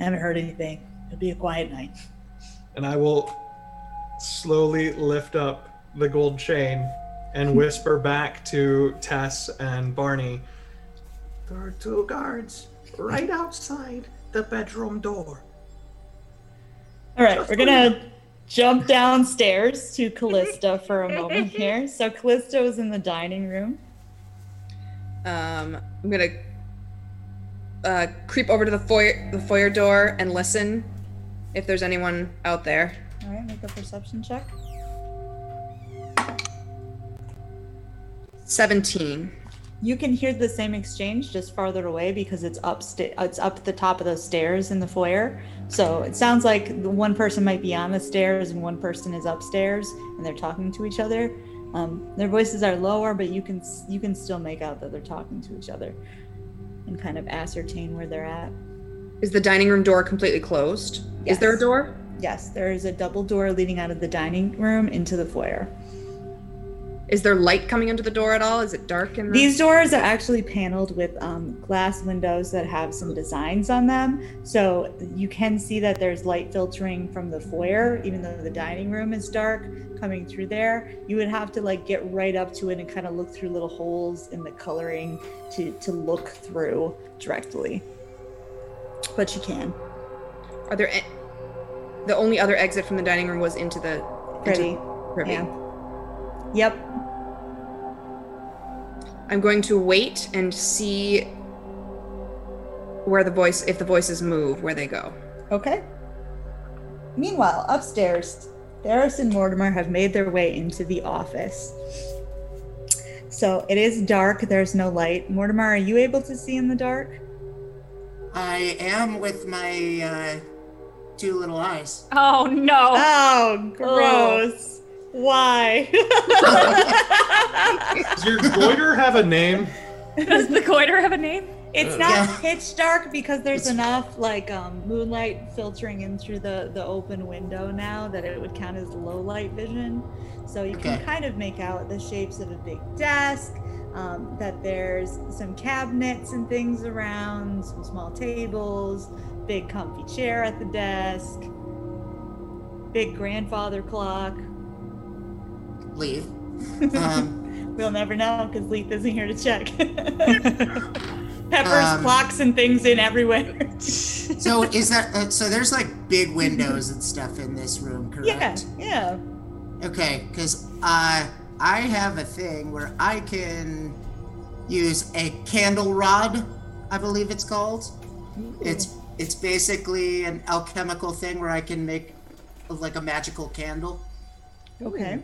I haven't heard anything. It'll be a quiet night. And I will slowly lift up the gold chain and whisper back to Tess and Barney There are two guards right outside the bedroom door. All right, we're gonna jump downstairs to Callista <laughs> for a moment here. So Callista was in the dining room. Um, I'm gonna uh, creep over to the foyer, the foyer door, and listen if there's anyone out there. All right, make a perception check. 17. You can hear the same exchange just farther away because it's up sta- it's up the top of those stairs in the foyer. So it sounds like one person might be on the stairs and one person is upstairs and they're talking to each other. Um, their voices are lower, but you can you can still make out that they're talking to each other and kind of ascertain where they're at. Is the dining room door completely closed? Is there a door? Yes, there is a double door leading out of the dining room into the foyer. Is there light coming into the door at all? Is it dark in the These doors are actually paneled with um, glass windows that have some designs on them. So you can see that there's light filtering from the foyer, even though the dining room is dark coming through there. You would have to like get right up to it and kind of look through little holes in the coloring to, to look through directly. But you can. Are there a- the only other exit from the dining room was into the Privy. Into, privy. Yeah. Yep. I'm going to wait and see where the voice if the voices move, where they go. Okay. Meanwhile, upstairs, Theris and Mortimer have made their way into the office. So it is dark, there's no light. Mortimer, are you able to see in the dark? I am with my uh, two little eyes. Oh no! Oh, gross. Why? <laughs> Does your goiter have a name? Does the goiter have a name? it's not Yeah. pitch dark because there's enough like um, moonlight filtering in through the, the open window now that it would count as low light vision. So you can kind of make out the shapes of a big desk, um, that there's some cabinets and things around, some small tables, big comfy chair at the desk, big grandfather clock. Leave. <laughs> Um, We'll never know because Leith isn't here to check. <laughs> Peppers, Um, clocks, and things in everywhere. so <laughs> is that uh, so? There's like big windows and stuff in this room, correct? yeah. Yeah. Okay, because uh, I have a thing where I can use a candle rod. I believe it's called. It's it's basically an alchemical thing where I can make like a magical candle. Okay.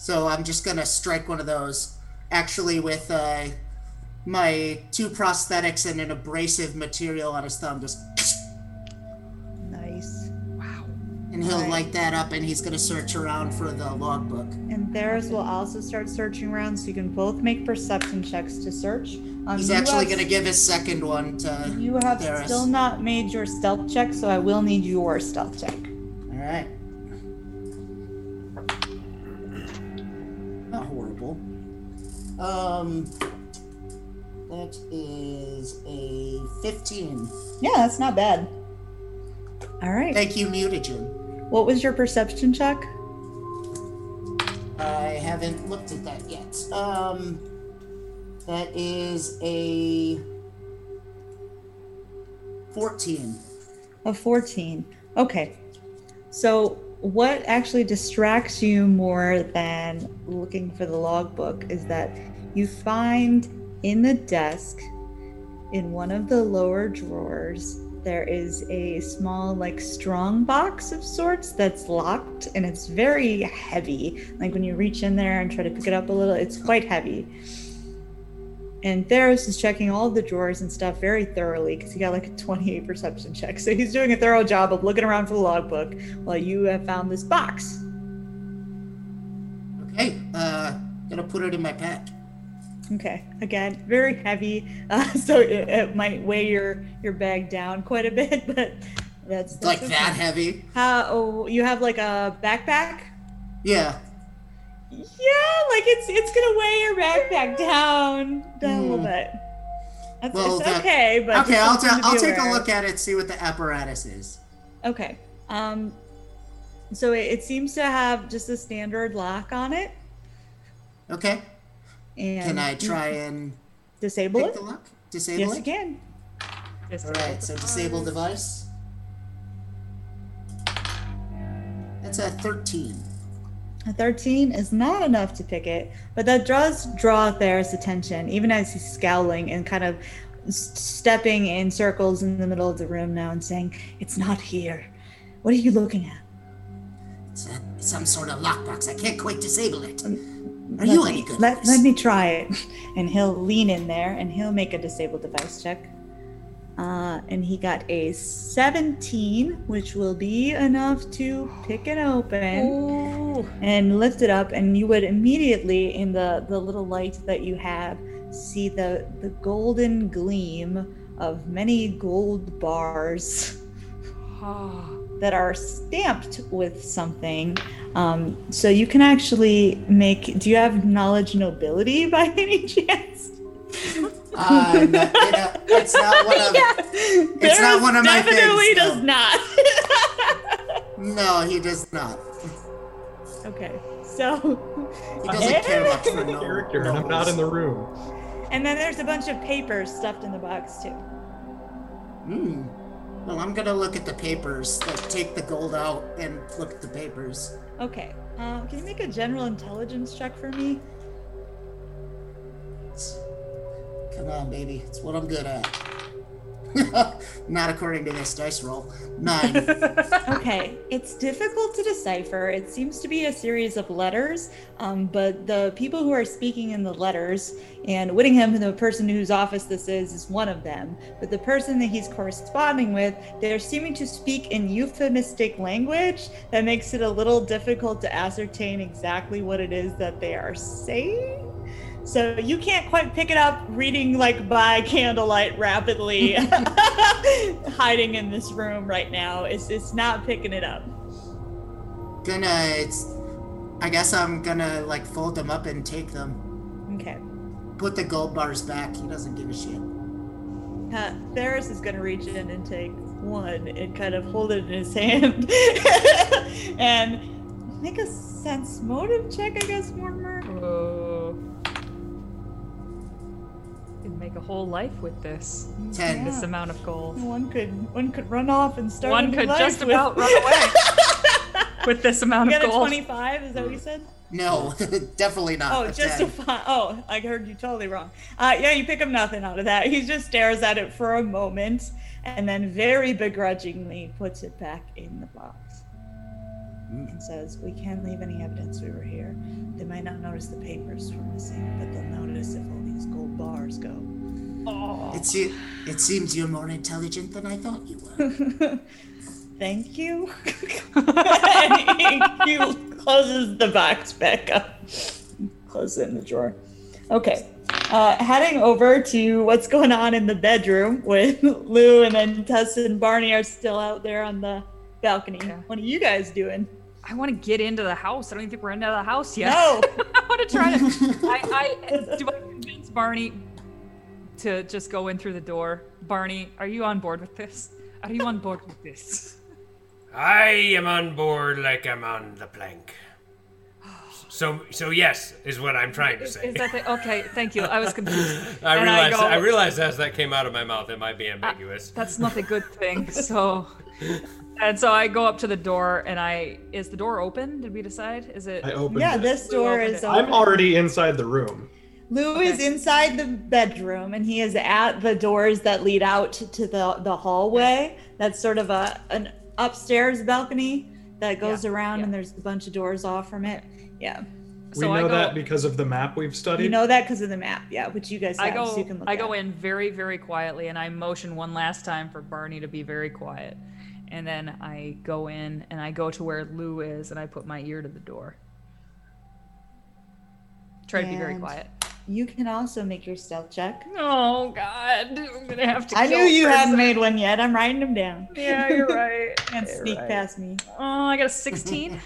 So I'm just gonna strike one of those, actually with uh, my two prosthetics and an abrasive material on his thumb. Just Nice. Wow. And he'll Right. light that up, and he's gonna search around for the logbook. And Theris will also start searching around, so you can both make perception checks to search. Um, He's actually have- gonna give his second one to. You have Theris. still not made your stealth check, so I will need your stealth check. All right. Horrible. Um, that is a 15. Yeah, that's not bad. All right. Thank you, mutagen. What was your perception check? I haven't looked at that yet. Um, that is a 14. A 14. Okay. So, what actually distracts you more than looking for the logbook is that you find in the desk, in one of the lower drawers, there is a small, like, strong box of sorts that's locked and it's very heavy. Like, when you reach in there and try to pick it up a little, it's quite heavy. And Theris is checking all the drawers and stuff very thoroughly because he got like a 28 perception check. So he's doing a thorough job of looking around for the logbook while you have found this box. Okay, uh, gonna put it in my pack. Okay, again, very heavy, uh, <laughs> so it, it might weigh your your bag down quite a bit, <laughs> but that's, that's Like okay. that heavy? How? Oh, you have like a backpack? Yeah. Yeah, like it's it's gonna weigh your backpack down down a little Hmm. bit. That's Well, it's that- okay, but Okay, I'll, something ta- I'll take a look at it, see what the apparatus is. Okay. Um, so it, it seems to have just a standard lock on it. Okay. And Can I try and disable it? the lock? Disable Yes, it? you can. All right, so disable device. That's a 13. A 13 is not enough to pick it, but that does draw Theris' attention, even as he's scowling and kind of stepping in circles in the middle of the room now and saying, It's not here. What are you looking at? It's a, some sort of lockbox. I can't quite disable it. Um, are Let you me- any good? Let, let me try it. <laughs> And he'll lean in there and he'll make a disable device check. Uh, and he got a 17, which will be enough to pick it open and lift it up. And you would immediately, in the, the little light that you have, see the, the golden gleam of many gold bars <sighs> that are stamped with something. Um, so you can actually make. Do you have knowledge nobility <laughs> by any chance? <laughs> Uh, no, it, uh, it's not one of. <laughs> it's not one of my things, Definitely no. does not. <laughs> No, he does not. okay, so He doesn't care much for no. Character, and I'm not in the room. and then there's a bunch of papers stuffed in the box too. Hmm. Well, I'm gonna look at the papers. Like, take the gold out and look at the papers. Okay, uh, can you make a general intelligence check for me? Come on, baby. It's what I'm good at. <laughs> not according to this dice roll. Nine. <laughs> okay, it's difficult to decipher. It seems to be a series of letters, um, but the people who are speaking in the letters, and Whittingham, the person whose office this is, is one of them. But the person that he's corresponding with, they're seeming to speak in euphemistic language that makes it a little difficult to ascertain exactly what it is that they are saying. So you can't quite pick it up reading like by candlelight rapidly, <laughs> hiding in this room right now. It's it's not picking it up. gonna. It's. I guess I'm gonna like fold them up and take them. Okay. Put the gold bars back. He doesn't give a shit. Uh, Theris is gonna reach in and take one and kind of hold it in his hand <laughs> and make a sense motive check, I guess, Mortimer. Oh. Make a whole life with this. Ten. This amount of gold. One could one could run off and start. a One new could life just with- about run <laughs> away with this amount You of got a gold. twenty-five? Is that what you said? No, <laughs> definitely not. Oh, a just 10. a fi- oh, I heard you totally wrong. Uh, yeah, you pick up nothing out of that. He just stares at it for a moment, and then very begrudgingly puts it back in the box and says, "We can't leave any evidence we were here. They might not notice the papers were missing, but they'll notice if all these gold bars go." It, se- it seems you're more intelligent than I thought you were. <laughs> Thank you. and <laughs> he, he closes the box back up. Close it in the drawer. Okay. Uh, heading over to what's going on in the bedroom with <laughs> Lou and then Tess and Barney are still out there on the balcony. Yeah. What are you guys doing? I want to get into the house. I don't even think we're into the house yet. No. I want to try to. I, I do I convince Barney to just go in through the door. Barney, are you on board with this? Are you on board with this? I am on board like I'm on the plank. So, so yes, is what I'm trying to say. Is that the, okay? Thank you. I was confused. <laughs> I And realized. go- I, realized as that came out of my mouth, it might be ambiguous. Uh, that's not a good thing. So, <laughs> and so I go up to the door, and I is the door open? Did we decide? Is it? I opened Yeah, it. this door is open. I'm already inside the room. Lou is inside the bedroom and he is at the doors that lead out to the, the hallway. That's sort of a an upstairs balcony that goes Yeah, around yeah. and there's a bunch of doors off from it. Yeah. We So I know go- that because of the map we've studied. You know that because of the map, yeah, which you guys have, I go. so you can look I at. go in very, very quietly, and I motion one last time for Barney to be very quiet, and then I go in and I go to where Lou is, and I put my ear to the door. Try to be very quiet. You can also make your stealth check. Oh God, I'm gonna have to. I knew you person. hadn't made one yet. I'm writing them down. Yeah, you're <laughs> right. You're sneak right. past me. Oh, I got a 16.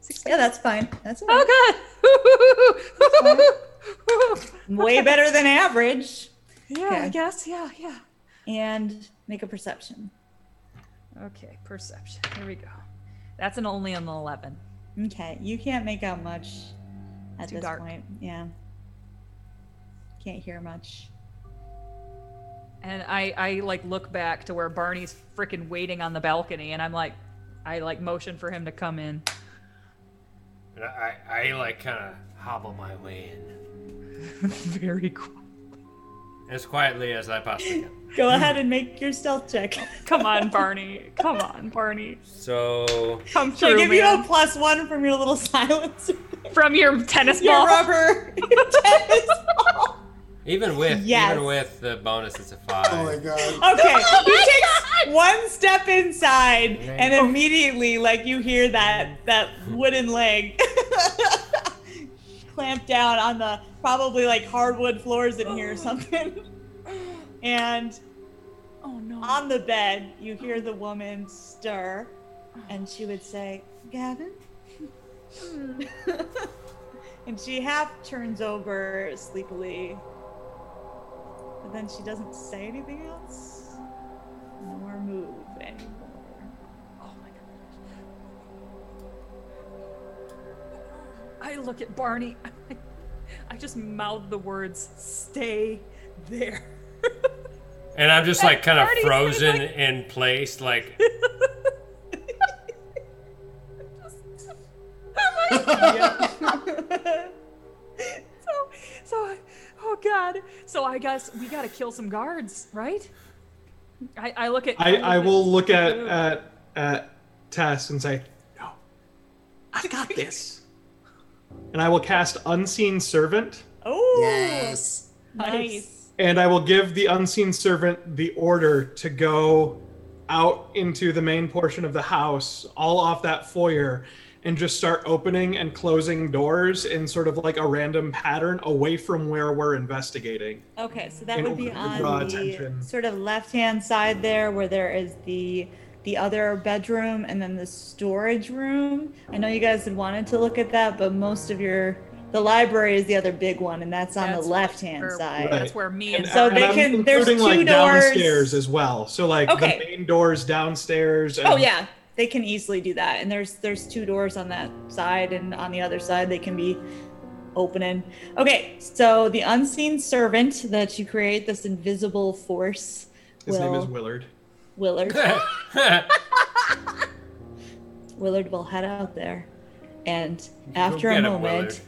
16. <laughs> Yeah, that's fine. That's all right. Oh God. <laughs> way better than average. yeah, Okay. I guess. Yeah, yeah. And make a perception. Okay, perception. Here we go. That's an only on the 11. Okay, you can't make out much at Too this dark. point. Yeah. Can't hear much. And I, I like look back to where Barney's freaking waiting on the balcony, and I'm like, I like motion for him to come in. And I, I like kind of hobble my way in. <laughs> Very cool. As quietly as I possibly can. <laughs> Go ahead and make your stealth check. <laughs> Come on, Barney. Come on, Barney. So Come through. Should I through, give you a plus one from your little <laughs> silence? From your tennis your ball. rubber tennis ball. even with Yes. even with the bonus, it's a five. Oh my god. Okay, oh he takes one step inside, and oh. immediately, like you hear that that wooden leg clamp down on the probably like hardwood floors in here or oh. something. <laughs> And Oh no. on the bed, you hear the woman stir, and she would <sighs> say, "Gavin." <laughs> and she half turns over sleepily, but then she doesn't say anything else, nor move I look at Barney. <laughs> I just mouth the words "Stay there." <laughs> And I'm just like kind of frozen like- in place, like <laughs> so, so, oh god. So I guess we gotta kill some guards, right? I, I look at. I, look I will look at, at at Tess and say, "No, I got this." And I will cast Unseen Servant, Oh, Yes. nice. and I will give the Unseen Servant the order to go out into the main portion of the house, all off that foyer, and just start opening and closing doors in sort of like a random pattern away from where we're investigating. Okay, so that would be order to draw on the attention. sort of left-hand side there, where there is the the other bedroom and then the storage room. I know you guys had wanted to look at that, but most of your the library is the other big one, and that's on That's the left-hand side. Right. That's where me and, uh, so and they I'm can- there's including, like two doors. downstairs as well. So like Okay. the main doors downstairs. And Oh yeah, they can easily do that. And there's there's two doors on that side, and on the other side they can be opening. Okay, so the unseen servant that you create, this invisible force, His name is Willard. Willard. <laughs> Willard will head out there, and after a moment, Willard.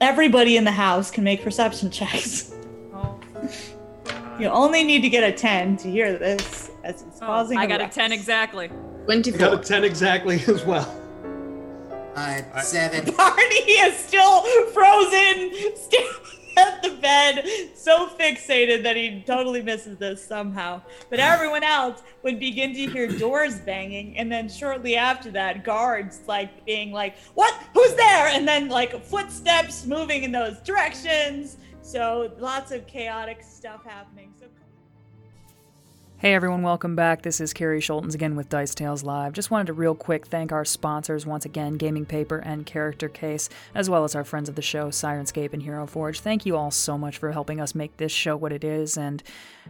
everybody in the house can make perception checks. Oh, You only need to get a ten to hear this, as it's causing. Oh, I a got a ruckus. ten exactly. I got a 10 exactly <laughs> as well. Uh, seven. <laughs> Barney is still frozen, staring <laughs> at the bed, so fixated that he totally misses this somehow. But everyone else would begin to hear doors banging, and then shortly after that, guards like being like, "What? Who's there?" And then like footsteps moving in those directions. So lots of chaotic stuff happening. So. Hey everyone, welcome back. This is Carrie Schultens again with Dice Tales Live. Just wanted to real quick thank our sponsors once again, Gaming Paper and Character Case, as well as our friends of the show, Syrinscape and Hero Forge. Thank you all so much for helping us make this show what it is and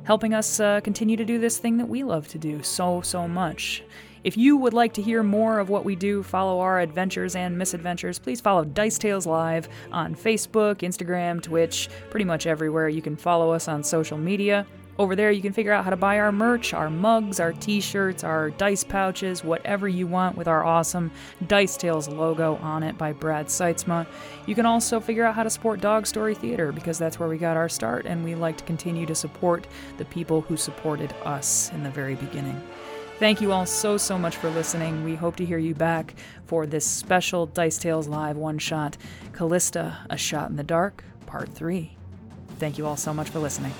helping us uh, continue to do this thing that we love to do so, so much. If you would like to hear more of what we do, follow our adventures and misadventures, please follow Dice Tales Live on Facebook, Instagram, Twitch, pretty much everywhere. You can follow us on social media. Over there, you can figure out how to buy our merch, our mugs, our t shirts, our dice pouches, whatever you want with our awesome Dice Tales logo on it by Brad Seitzma. You can also figure out how to support Dog Story Theater because that's where we got our start, and we like to continue to support the people who supported us in the very beginning. Thank you all so, so much for listening. We hope to hear you back for this special Dice Tales Live one shot Callista, A Shot in the Dark, Part 3. Thank you all so much for listening.